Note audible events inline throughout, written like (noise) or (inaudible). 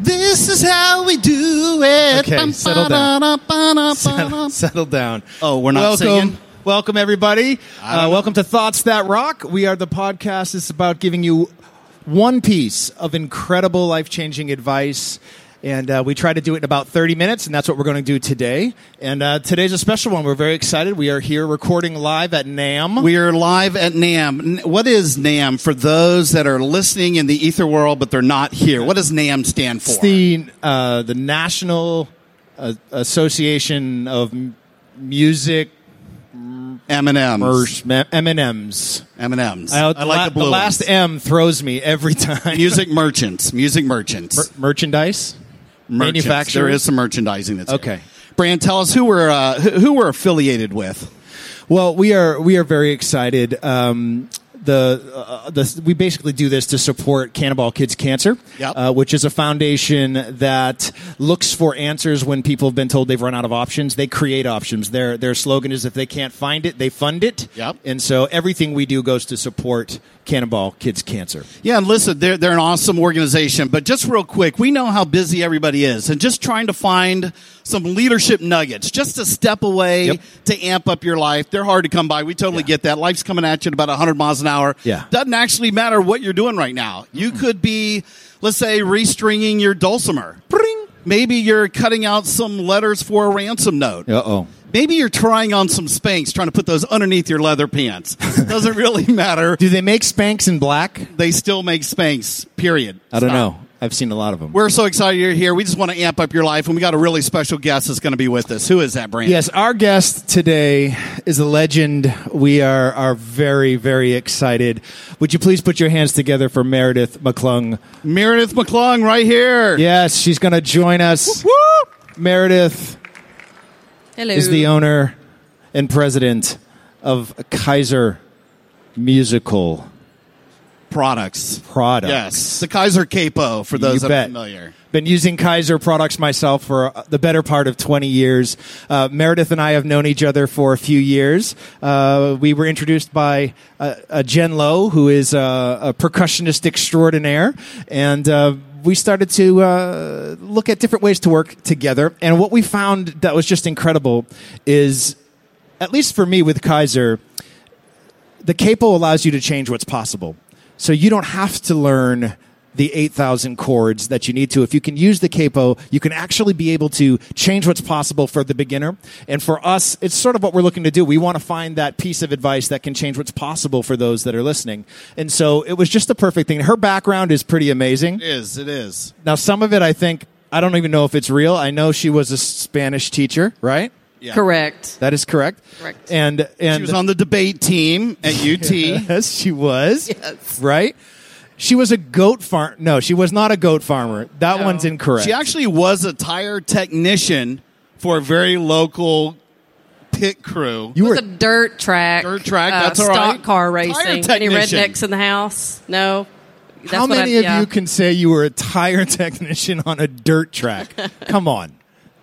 This is how we do it. Okay, settle down. Settle, settle down. Oh, we're not welcome, singing? Welcome, everybody. Uh, welcome to Thoughts That Rock. We are the podcast. It's about giving you one piece of incredible, life changing advice. And uh, we try to do it in about 30 minutes, and that's what we're going to do today. And uh, today's a special one. We're very excited. We are here recording live at NAMM. We are live at NAMM. What is NAMM for those that are listening in the ether world but they're not here? What does NAMM stand for? It's the uh, the National uh, Association of M- Music M&M's. M and M's. M&M's. I, I like the blue the last ones. M throws me every (laughs) time. Music merchants. Music merchants. Mer- merchandise. Manufacturer? There is some merchandising that's Okay. here. Brant, tell us who we're uh, who who we're affiliated with. Well, we are we are very excited. Um, the uh, the we basically do this to support Cannonball Kids Cancer, Yep. uh, which is a foundation that looks for answers when people have been told they've run out of options. They create options. Their their slogan is if they can't find it, they fund it. Yep. And so everything we do goes to support Cannonball Kids Cancer. Yeah, and listen, they're, they're an awesome organization. But just real quick, we know how busy everybody is, and just trying to find some leadership nuggets, just to step away Yep. to amp up your life. They're hard to come by. We totally Yeah. get that. Life's coming at you at about 100 miles an hour. Yeah. Doesn't actually matter what you're doing right now. You could be, let's say, restringing your dulcimer. Maybe you're cutting out some letters for a ransom note. Uh oh. Maybe you're trying on some Spanx, trying to put those underneath your leather pants. (laughs) Doesn't really matter. Do they make Spanx in black? They still make Spanx, period. I don't Stop. know. I've seen a lot of them. We're so excited you're here. We just want to amp up your life, and we got a really special guest that's going to be with us. Who is that, Brant? Yes, our guest today is a legend. We are are very very excited. Would you please put your hands together for Meredith McClung? Meredith McClung right here. Yes, she's going to join us. Meredith Hello. is the owner and president of Kyser Musical Products. Products. Yes. The Kyser Capo, for those You that bet. are familiar. Been using Kyser products myself for uh, the better part of 20 years. Uh, Meredith and I have known each other for a few years. Uh, we were introduced by uh, uh, Jen Lowe, who is uh, a percussionist extraordinaire, and uh, we started to uh, look at different ways to work together. And what we found that was just incredible is, at least for me with Kyser, the capo allows you to change what's possible. So you don't have to learn the 8,000 chords that you need to. If you can use the capo, you can actually be able to change what's possible for the beginner. And for us, it's sort of what we're looking to do. We want to find that piece of advice that can change what's possible for those that are listening. And so it was just the perfect thing. Her background is pretty amazing. It is. It is. Now, some of it, I think, I don't even know if it's real. I know she was a Spanish teacher, right? Yeah. Correct. That is correct. Correct. And, and She was on the debate team at UT. (laughs) Yes, she was. Yes. Right? She was a goat farm. No, she was not a goat farmer. That No. one's incorrect. She actually was a tire technician for a very local pit crew. you It were was a dirt track. Dirt track, uh, that's all stock right. car Tire racing. Any technician. rednecks in the house? No. That's How what many I, of yeah. you can say you were a tire (laughs) technician on a dirt track? Come on.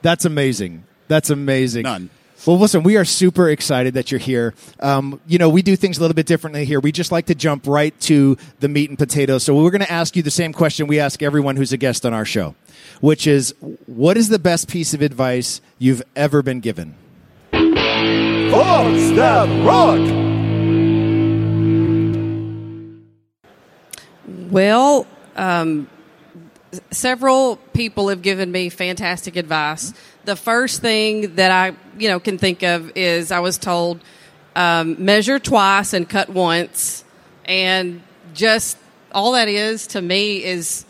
That's amazing. That's amazing. None. Well, listen, we are super excited that you're here. Um, you know, we do things a little bit differently here. We just like to jump right to the meat and potatoes. So we're going to ask you the same question we ask everyone who's a guest on our show, which is what is the best piece of advice you've ever been given? Thoughts That Rock. Well, um, several people have given me fantastic advice. The first thing that I, you know, can think of is I was told um, measure twice and cut once, and just all that is to me is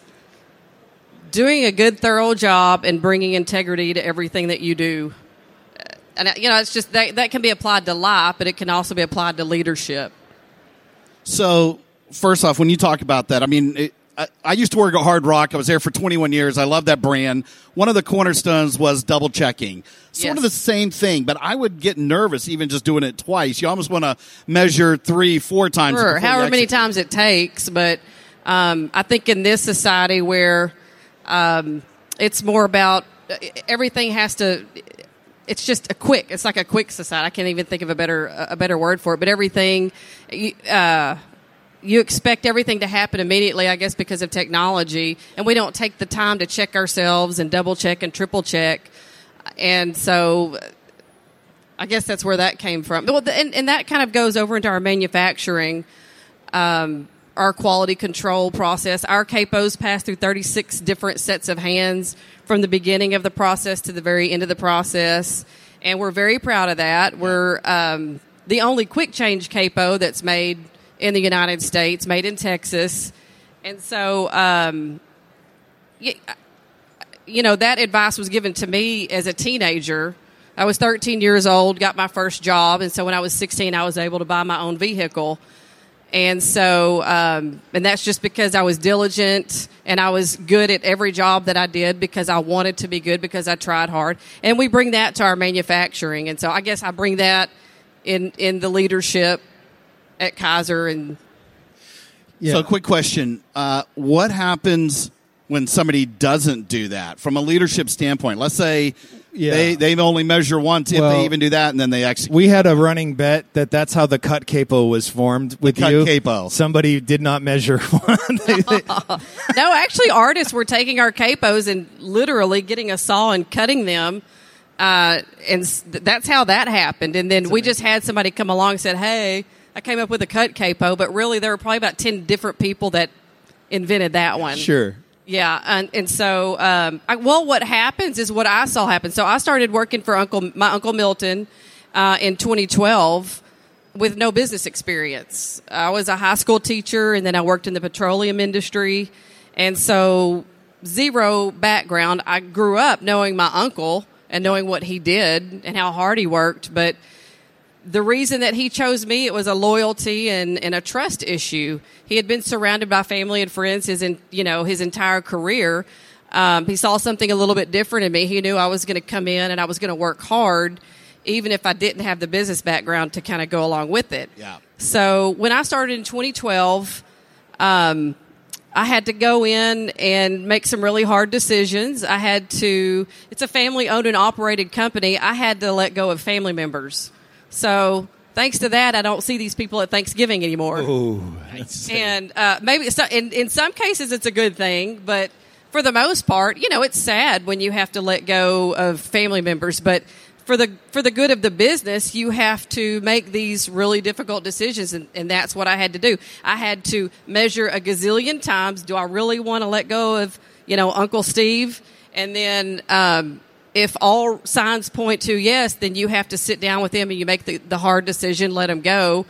doing a good, thorough job and bringing integrity to everything that you do. And you know, it's just that that can be applied to life, but it can also be applied to leadership. So, first off, when you talk about that, I mean, it, I, I used to work at Hard Rock. I was there for 21 years. I love that brand. One of the cornerstones was double checking. Sort of the same thing, but I would get nervous even just doing it twice. You almost want to measure three, four times. Sure, however many times it takes. But um, I think in this society where um, it's more about everything has to. It's just a quick. It's like a quick society. I can't even think of a better a better word for it. But everything, uh, you expect everything to happen immediately. I guess because of technology, and we don't take the time to check ourselves and double check and triple check. And so I guess that's where that came from. Well, and, and that kind of goes over into our manufacturing, um, our quality control process. Our capos pass through 36 different sets of hands from the beginning of the process to the very end of the process. And we're very proud of that. We're um, the only quick change capo that's made in the United States, made in Texas. And so, um, you know, that advice was given to me as a teenager. I was 13 years old, got my first job, and so when I was 16, I was able to buy my own vehicle. And so, um, and that's just because I was diligent and I was good at every job that I did because I wanted to be good because I tried hard. And we bring that to our manufacturing. And so I guess I bring that in, in the leadership at Kyser and Yeah. So, quick question: uh, What happens when somebody doesn't do that from a leadership standpoint? Let's say Yeah. they they only measure once, if they even do that, and then they execute. We had a running bet that that's how the cut capo was formed with the cut you. capo. Somebody did not measure (laughs) one. They- (laughs) they- no, actually, artists were taking our capos and literally getting a saw and cutting them. Uh, and that's how that happened. And then we just had somebody come along and said, Hey, I came up with a cut capo, but really there were probably about 10 different people that invented that one. sure. Yeah, and and so um, I, well, what happens is what I saw happen. So I started working for Uncle my Uncle Milton uh, in 2012 with no business experience. I was a high school teacher, and then I worked in the petroleum industry, and so zero background. I grew up knowing my uncle and knowing what he did and how hard he worked, but the reason that he chose me it was a loyalty and, and a trust issue he had been surrounded by family and friends his in, you know his entire career um, he saw something a little bit different in me he knew i was going to come in and i was going to work hard even if i didn't have the business background to kind of go along with it Yeah. so when i started in 2012 um, I had to go in and make some really hard decisions. I had to, it's a family owned and operated company. I had to let go of family members. So thanks to that, I don't see these people at Thanksgiving anymore. And uh, maybe not, in, in some cases it's a good thing, but for the most part, you know, it's sad when you have to let go of family members. But for the for the good of the business, you have to make these really difficult decisions, and, and that's what I had to do. I had to measure a gazillion times. Do I really want to let go of you know Uncle Steve? And then um, if all signs point to yes, then you have to sit down with them and you make the, the hard decision, let them go,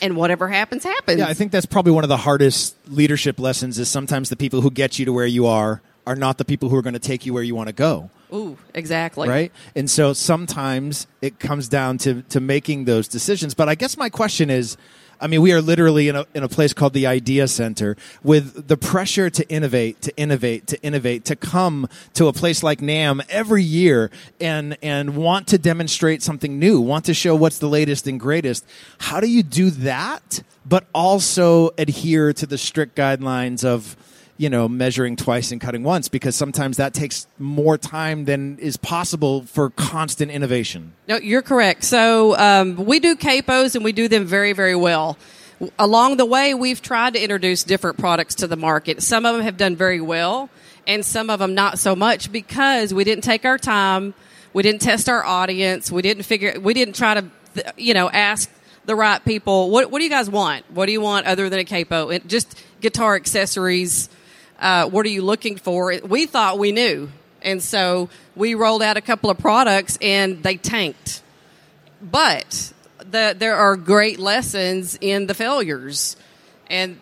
and whatever happens, happens. Yeah, I think that's probably one of the hardest leadership lessons is sometimes the people who get you to where you are are not the people who are going to take you where you want to go. Ooh, exactly. right? And so sometimes it comes down to to making those decisions. But I guess my question is, I mean, we are literally in a in a place called the Idea Center with the pressure to innovate, to innovate, to innovate, to come to a place like NAMM every year and and want to demonstrate something new, want to show what's the latest and greatest. How do you do that, but also adhere to the strict guidelines of you know, measuring twice and cutting once because sometimes that takes more time than is possible for constant innovation. No, you're correct. So um, we do capos and we do them very, very well. Along the way, we've tried to introduce different products to the market. Some of them have done very well, and some of them not so much because we didn't take our time, we didn't test our audience, we didn't figure, we didn't try to, you know, ask the right people. What What do you guys want? What do you want other than a capo? And just guitar accessories. Uh, what are you looking for? We thought we knew. And so we rolled out a couple of products and they tanked. But the, there are great lessons in the failures. And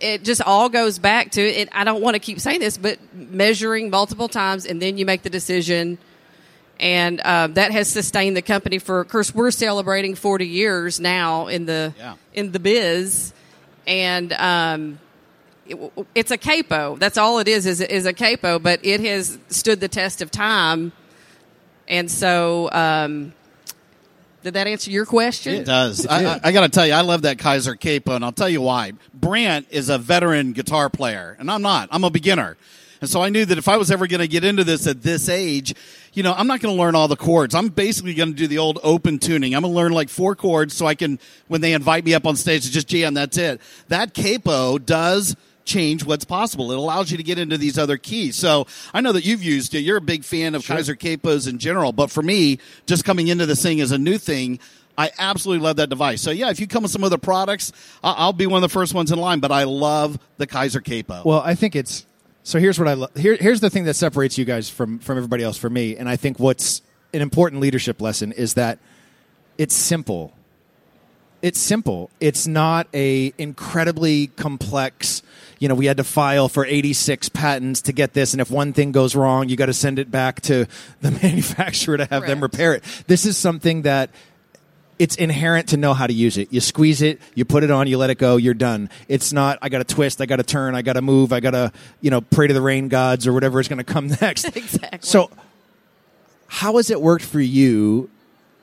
it just all goes back to it. I don't want to keep saying this, but measuring multiple times and then you make the decision. And um, that has sustained the company for, of course, we're celebrating 40 years now in the Yeah. in the biz, and um, it's a capo. That's all it is. Is is a capo, but it has stood the test of time, and so. Um, did that answer your question? It does. I, I, I got to tell you, I love that Kyser capo, and I'll tell you why. Brant is a veteran guitar player, and I'm not. I'm a beginner. And so I knew that if I was ever going to get into this at this age, you know, I'm not going to learn all the chords. I'm basically going to do the old open tuning. I'm going to learn like four chords so I can, when they invite me up on stage, to just jam. That's it. That capo does change what's possible. It allows you to get into these other keys. So I know that you've used it. You're a big fan of Kyser capos in general, but for me, just coming into this thing as a new thing, I absolutely love that device. So yeah, if you come with some other products, I'll be one of the first ones in line. But I love the Kyser capo. Well, I think it's so. Here's what I love. Here, here's the thing that separates you guys from from everybody else. For me, and I think what's an important leadership lesson is that it's simple. It's simple. It's not a incredibly complex. You know, we had to file for 86 patents to get this, and if one thing goes wrong, you got to send it back to the (laughs) manufacturer to have them repair it. This is something that it's inherent to know how to use it. You squeeze it, you put it on, you let it go, you're done. It's not I got to twist, I got to turn, I got to move, I got to, you know, pray to the rain gods or whatever is going to come (laughs) next. Exactly. So how has it worked for you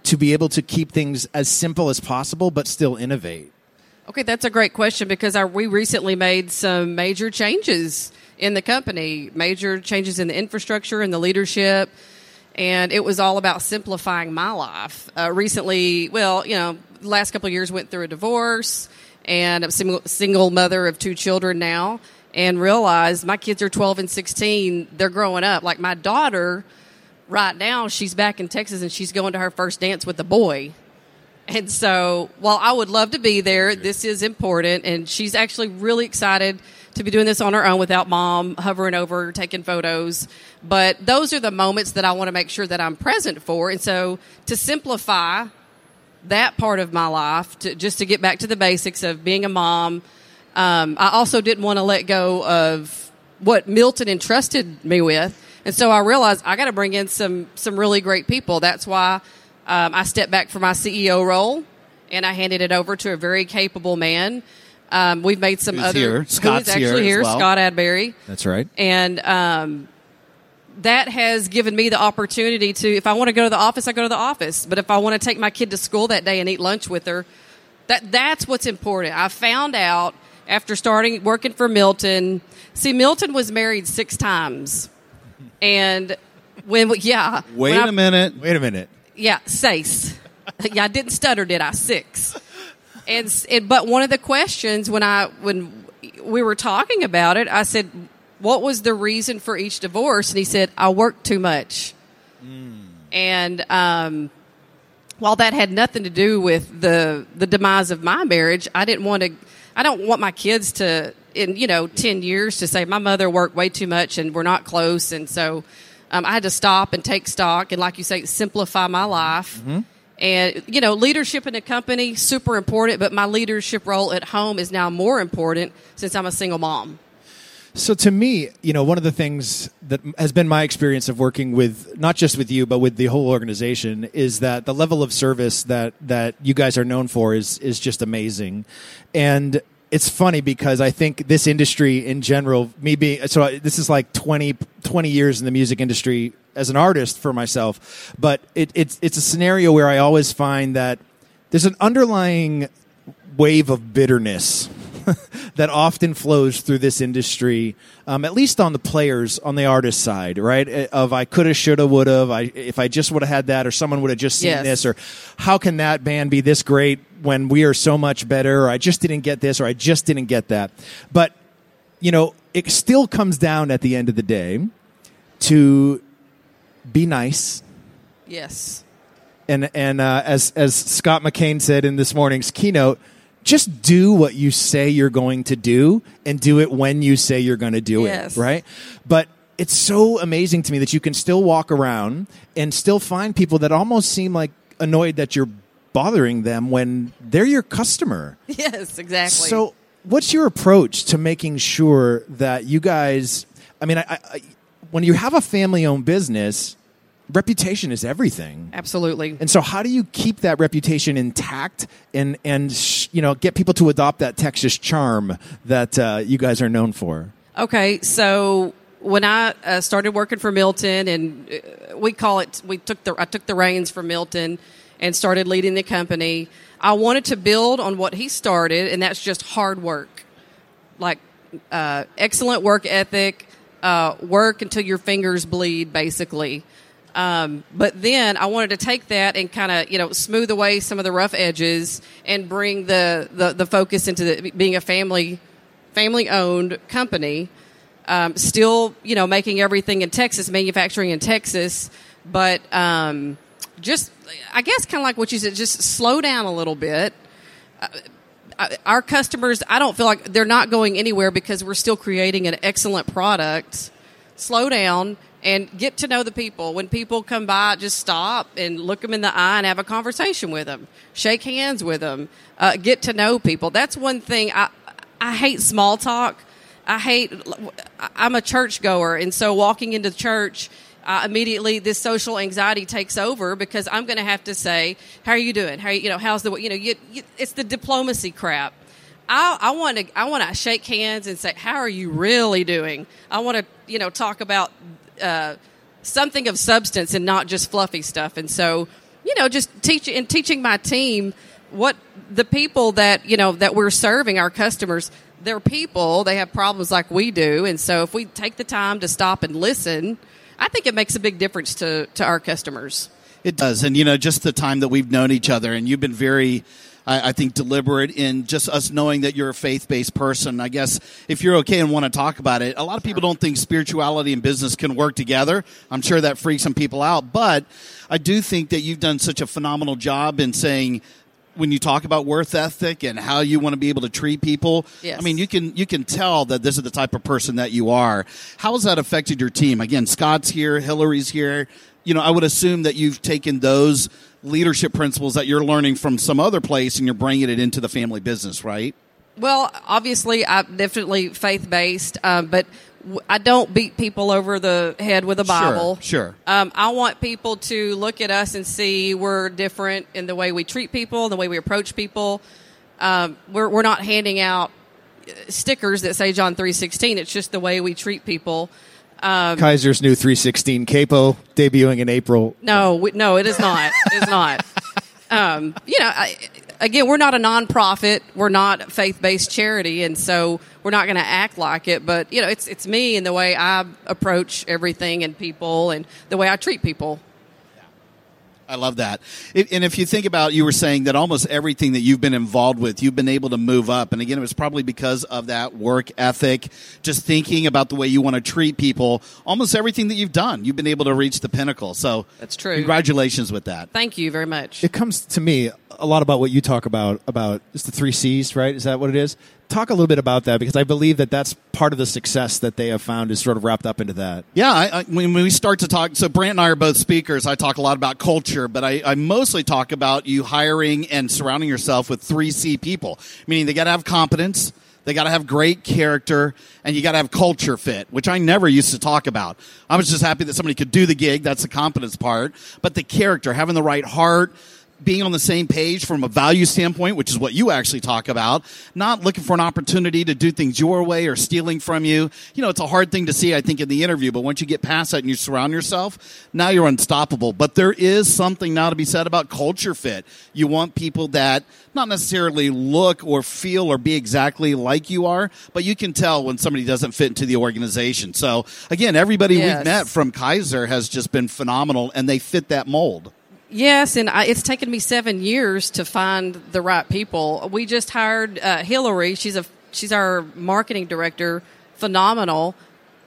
to be able to keep things as simple as possible but still innovate? Okay, that's a great question because our, we recently made some major changes in the company, major changes in the infrastructure and the leadership, and it was all about simplifying my life. Uh, recently, well, you know, last couple of years went through a divorce, and I'm single, single mother of two children now, and realized my kids are 12 and 16. They're growing up. Like my daughter, right now, she's back in Texas and she's going to her first dance with a boy. And so, while I would love to be there, this is important. And she's actually really excited to be doing this on her own without mom hovering over, taking photos. But those are the moments that I want to make sure that I'm present for. And so, to simplify that part of my life, to, just to get back to the basics of being a mom, um, I also didn't want to let go of what Milton entrusted me with. And so I realized I got to bring in some some really great people. That's why um, I stepped back from my CEO role and I handed it over to a very capable man. Um, we've made some Who's other here. Scott's here actually as here, well. Scott Adberry, That's right. and um, that has given me the opportunity to, if I want to go to the office, I go to the office. But if I want to take my kid to school that day and eat lunch with her, that that's what's important. I found out after starting working for Milton. See, Milton was married six times, and when yeah, Wait when I- a minute. Wait a minute. yeah, six. (laughs) yeah, I didn't stutter, did I? Six. And, s- and but one of the questions when I when we were talking about it, I said, "What was the reason for each divorce?" And he said, "I worked too much." And um, while that had nothing to do with the the demise of my marriage, I didn't want to. I don't want my kids to, in you know, ten years, to say my mother worked way too much and we're not close. And so um, I had to stop and take stock and, like you say, simplify my life. And you know, leadership in a company super important, but my leadership role at home is now more important since I'm a single mom. So to me, you know, one of the things that has been my experience of working with not just with you but with the whole organization is that the level of service that that you guys are known for is is just amazing. And it's funny because I think this industry in general, me being so this is like 20, 20 years in the music industry as an artist for myself, but it, it's it's a scenario where I always find that there's an underlying wave of bitterness (laughs) that often flows through this industry, um, at least on the players, on the artist side, right? Uh, Of I coulda, shoulda, woulda. I, if I just would have had that, or someone would have just seen Yes. this, or how can that band be this great when we are so much better? Or I just didn't get this, or I just didn't get that. But you know, it still comes down at the end of the day to be nice Yes. and and uh, as as Scott McKain said in this morning's keynote, just do what you say you're going to do, and do it when you say you're going to do Yes. it. Right? But it's so amazing to me that you can still walk around and still find people that almost seem like annoyed that you're bothering them when they're your customer. (laughs) Yes, exactly. So, what's your approach to making sure that you guys? I mean, I, I, when you have a family-owned business, reputation is everything. absolutely. And so, how do you keep that reputation intact and and sh- you know get people to adopt that Texas charm that uh, you guys are known for? Okay, so when I uh, started working for Milton, and uh, we call it, we took the I took the reins from Milton and started leading the company. I wanted to build on what he started, and that's just hard work, like uh, excellent work ethic, uh, work until your fingers bleed, basically. Um, but then I wanted to take that and kind of you know smooth away some of the rough edges and bring the the, the focus into the, being a family family owned company. Um, still, you know, making everything in Texas, manufacturing in Texas, but um, just, I guess, kind of like what you said, just slow down a little bit. Uh, our customers, I don't feel like they're not going anywhere because we're still creating an excellent product. Slow down and get to know the people. When people come by, just stop and look them in the eye and have a conversation with them. Shake hands with them. Uh, get to know people. That's one thing I I hate small talk. I hate. I'm a church goer, and so walking into the church. Uh, immediately this social anxiety takes over because I'm going to have to say, "How are you doing? How you, you know? How's the you know? You, you, it's the diplomacy crap. I, want to I want to shake hands and say, "How are you really doing?" I want to you know talk about uh, something of substance and not just fluffy stuff. And so, you know, just teach and teaching my team what the people that you know that we're serving our customers they're people. They have problems like we do. And so if we take the time to stop and listen i think it makes a big difference to to our customers. It does. And you know just the time that we've known each other and you've been very I, I think deliberate in just us knowing that you're a faith-based person. I guess if you're okay and want to talk about it, a lot of people don't think spirituality and business can work together. I'm sure that freaks some people out, but I do think that you've done such a phenomenal job in saying when you talk about worth ethic and how you want to be able to treat people, yes. I mean, you can you can tell that this is the type of person that you are. How has that affected your team? Again, Scott's here, Hillary's here. You know, I would assume that you've taken those leadership principles that you're learning from some other place and you're bringing it into the family business, right? Well, obviously, I'm definitely faith based, um, but I don't beat people over the head with a Bible. Sure. sure. Um, I want people to look at us and see we're different in the way we treat people, the way we approach people. Um, we're, we're not handing out stickers that say John three sixteen. It's just the way we treat people. Um, Kyser's new three sixteen capo debuting in April. No, we, no, it is not. it's not. (laughs) Um, you know, I, again, we're not a nonprofit. We're not a faith based charity, and so we're not going to act like it. But you know, it's it's me and the way I approach everything and people, and the way I treat people. I love that. and if you think about, you were saying that almost everything that you've been involved with, you've been able to move up. And again, it was probably because of that work ethic, just thinking about the way you want to treat people. Almost everything that you've done, you've been able to reach the pinnacle. So that's true. Congratulations with that. Thank you very much. It comes to me a lot about what you talk about about it's the three C's, right? Is that what it is? talk a little bit about that because I believe that that's part of the success that they have found is sort of wrapped up into that. Yeah, I, I, when we start to talk, so Brant and I are both speakers. I talk a lot about culture, but I, I mostly talk about you hiring and surrounding yourself with three C people, meaning they got to have competence. They got to have great character and you got to have culture fit, which I never used to talk about. I was just happy that somebody could do the gig. That's the competence part. But the character, having the right heart, being on the same page from a value standpoint, which is what you actually talk about, not looking for an opportunity to do things your way or stealing from you. You know, it's a hard thing to see, I think, in the interview, but once you get past that and you surround yourself, now you're unstoppable. But there is something now to be said about culture fit. You want people that not necessarily look or feel or be exactly like you are, but you can tell when somebody doesn't fit into the organization. So again, everybody yes. we've met from Kyser has just been phenomenal and they fit that mold. Yes, and I, it's taken me seven years to find the right people. We just hired uh, Hillary. She's a she's our marketing director. Phenomenal.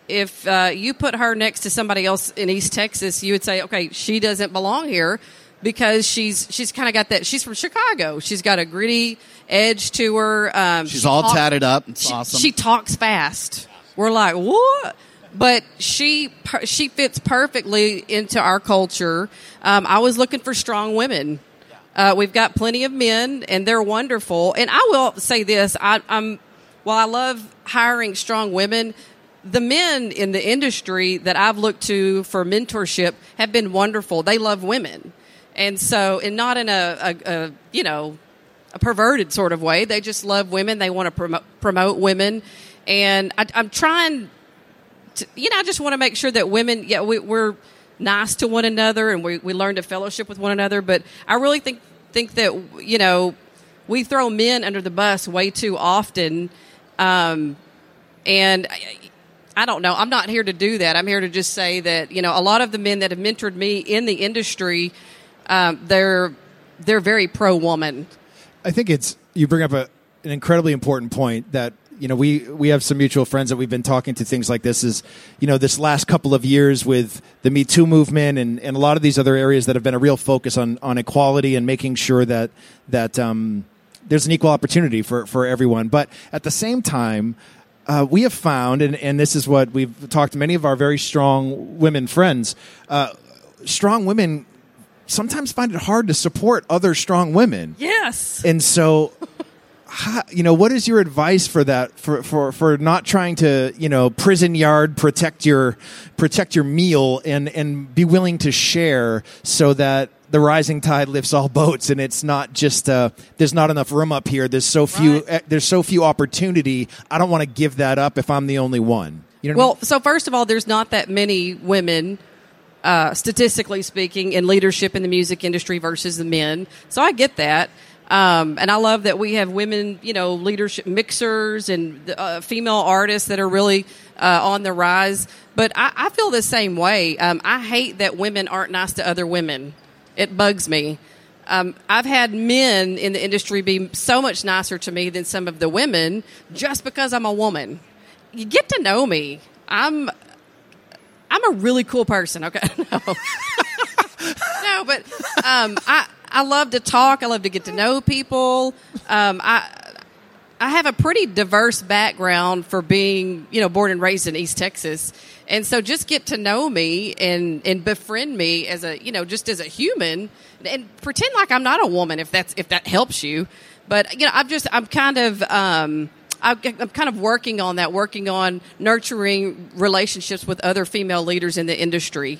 If uh, you put her next to somebody else in East Texas, you would say, okay, she doesn't belong here because she's she's kind of got that. She's from Chicago. She's got a gritty edge to her. Um, she's she all talk, tatted up. It's she, awesome. She talks fast. We're like, what? But she she fits perfectly into our culture. Um, I was looking for strong women. Uh, we've got plenty of men, and they're wonderful. And I will say this: I, I'm while I love hiring strong women, the men in the industry that I've looked to for mentorship have been wonderful. They love women, and so and not in a, a, a you know a perverted sort of way. They just love women. They want to promote, promote women, and I, I'm trying. To, you know, I just want to make sure that women, yeah, we, we're nice to one another and we, we learn to fellowship with one another. But I really think think that you know we throw men under the bus way too often, um, and. I, I don't know. I'm not here to do that. I'm here to just say that you know a lot of the men that have mentored me in the industry, um, they're they're very pro woman. I think it's you bring up a, an incredibly important point that you know we we have some mutual friends that we've been talking to things like this is you know this last couple of years with the Me Too movement and, and a lot of these other areas that have been a real focus on on equality and making sure that that um, there's an equal opportunity for for everyone. But at the same time. Uh, we have found, and, and this is what we've talked to many of our very strong women friends. Uh, strong women sometimes find it hard to support other strong women. Yes. And so, how, you know, what is your advice for that? For, for for not trying to, you know, prison yard protect your protect your meal and and be willing to share so that the rising tide lifts all boats and it's not just uh, there's not enough room up here there's so few Right. uh, there's so few opportunity i don't want to give that up if i'm the only one you know what I Well, so first of all, there's not that many women, uh, statistically speaking, in leadership in the music industry versus the men. So I get that. Um, and I love that we have women, you know, leadership mixers and uh, female artists that are really uh, on the rise. But I, I feel the same way. Um, I hate that women aren't nice to other women. It bugs me. Um, I've had men in the industry be so much nicer to me than some of the women just because I'm a woman. You get to know me. I'm I'm a really cool person. Okay, (laughs) no, (laughs) no, but um, I I love to talk. I love to get to know people. Um, I I have a pretty diverse background for being, you know, born and raised in East Texas. And so just get to know me and, and befriend me as a, you know, just as a human and pretend like I'm not a woman if that's, if that helps you. But, you know, I'm just, I'm kind of, um, I'm I'm kind of working on that, working on nurturing relationships with other female leaders in the industry.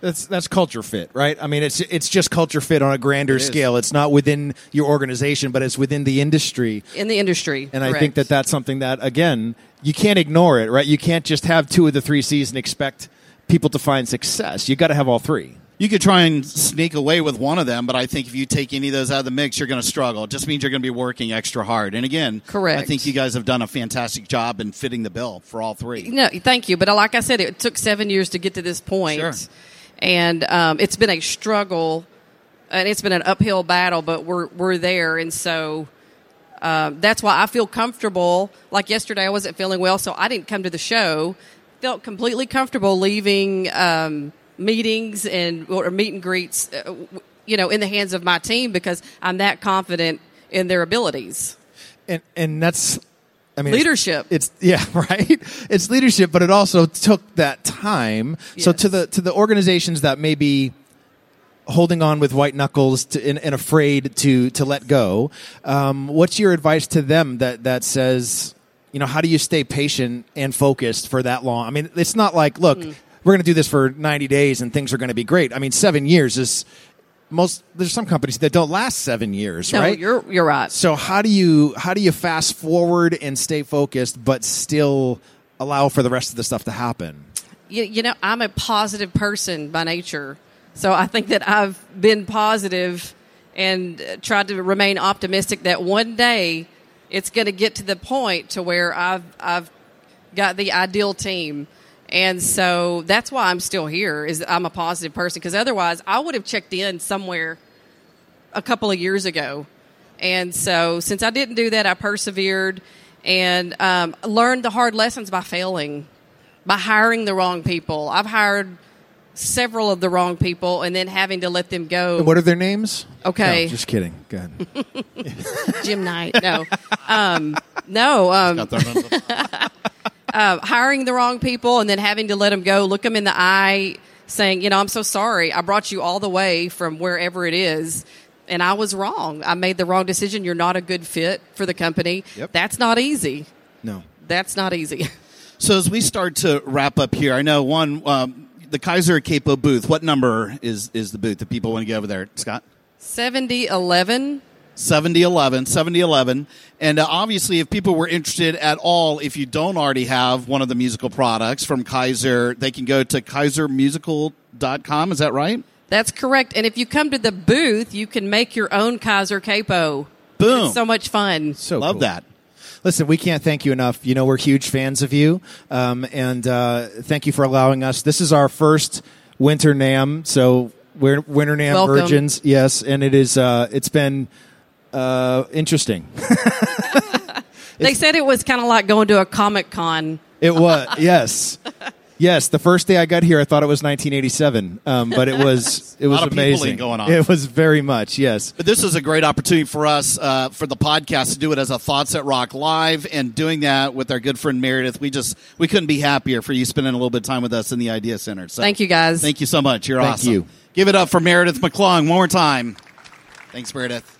That's that's culture fit, right? I mean, it's it's just culture fit on a grander is. scale. It's not within your organization, but it's within the industry. In the industry. And I think that that's something that again you can't ignore it, right? You can't just have two of the three C's and expect people to find success. You got to have all three. You could try and sneak away with one of them, but I think if you take any of those out of the mix, you're going to struggle. It just means you're going to be working extra hard. And again, Correct. I think you guys have done a fantastic job in fitting the bill for all three. No, thank you. But like I said, it took seven years to get to this point. Sure. And um, it's been a struggle, and it's been an uphill battle. But we're we're there, and so um, that's why I feel comfortable. Like yesterday, I wasn't feeling well, so I didn't come to the show. Felt completely comfortable leaving um, meetings and or meet and greets, uh, you know, in the hands of my team because I'm that confident in their abilities. And and that's I mean Leadership. It's, yeah, (laughs) right. It's leadership, but it also took that time. So to the to the organizations that may be holding on with white knuckles to, and, and afraid to to let go, um, what's your advice to them that that says, you know, how do you stay patient and focused for that long? I mean, it's not like, look, Hmm. we're going to do this for 90 days and things are going to be great. I mean, 7 years is most there's some companies that don't last 7 years, No, right? you're you're right. So how do you how do you fast forward and stay focused, but still allow for the rest of the stuff to happen? you, you know, I'm a positive person by nature. So I think that I've been positive and tried to remain optimistic that one day it's going to get to the point to where I've I've got the ideal team. And so that's why I'm still here is I'm a positive person because otherwise I would have checked in somewhere a couple of years ago. And so since I didn't do that, I persevered and um, learned the hard lessons by failing, by hiring the wrong people. I've hired several of the wrong people and then having to let them go. And what are their names? Okay. No, just kidding. Go ahead. (laughs) Jim Knight. No, um, no. Um, (laughs) uh, hiring the wrong people and then having to let them go, look them in the eye, saying, you know, I'm so sorry. I brought you all the way from wherever it is. And I was wrong. I made the wrong decision. You're not a good fit for the company. Yep. That's not easy. No. That's not easy. (laughs) So as we start to wrap up here, I know one um, the Kyser Capo booth. What number is is the booth that people want to get over there, Scott? 7011. 7011, 7011. And uh, obviously, if people were interested at all, if you don't already have one of the musical products from Kyser, they can go to kysermusical.com. Is that right? That's correct. And if you come to the booth, you can make your own Kyser capo. Boom. It's so much fun. So Love cool. that. Listen, we can't thank you enough. You know, we're huge fans of you, um, and uh, thank you for allowing us. This is our first Winter NAMM, so we're Winter NAMM Welcome. virgins. Yes, and it is. Uh, it's been uh, interesting. (laughs) They said it was kind of like going to a Comic Con. It was yes, yes. The first day I got here, I thought it was 1987, um, but it was (laughs) it was lot of amazing. going on. It was very much yes. But this is a great opportunity for us uh, for the podcast to do it as a Thoughts at Rock live, and doing that with our good friend Meredith. We just we couldn't be happier for you spending a little bit of time with us in the Idea Center. So Thank you, guys. Thank you so much. You're Thank awesome. you. Give it up for Meredith McClung one more time. Thanks, Meredith.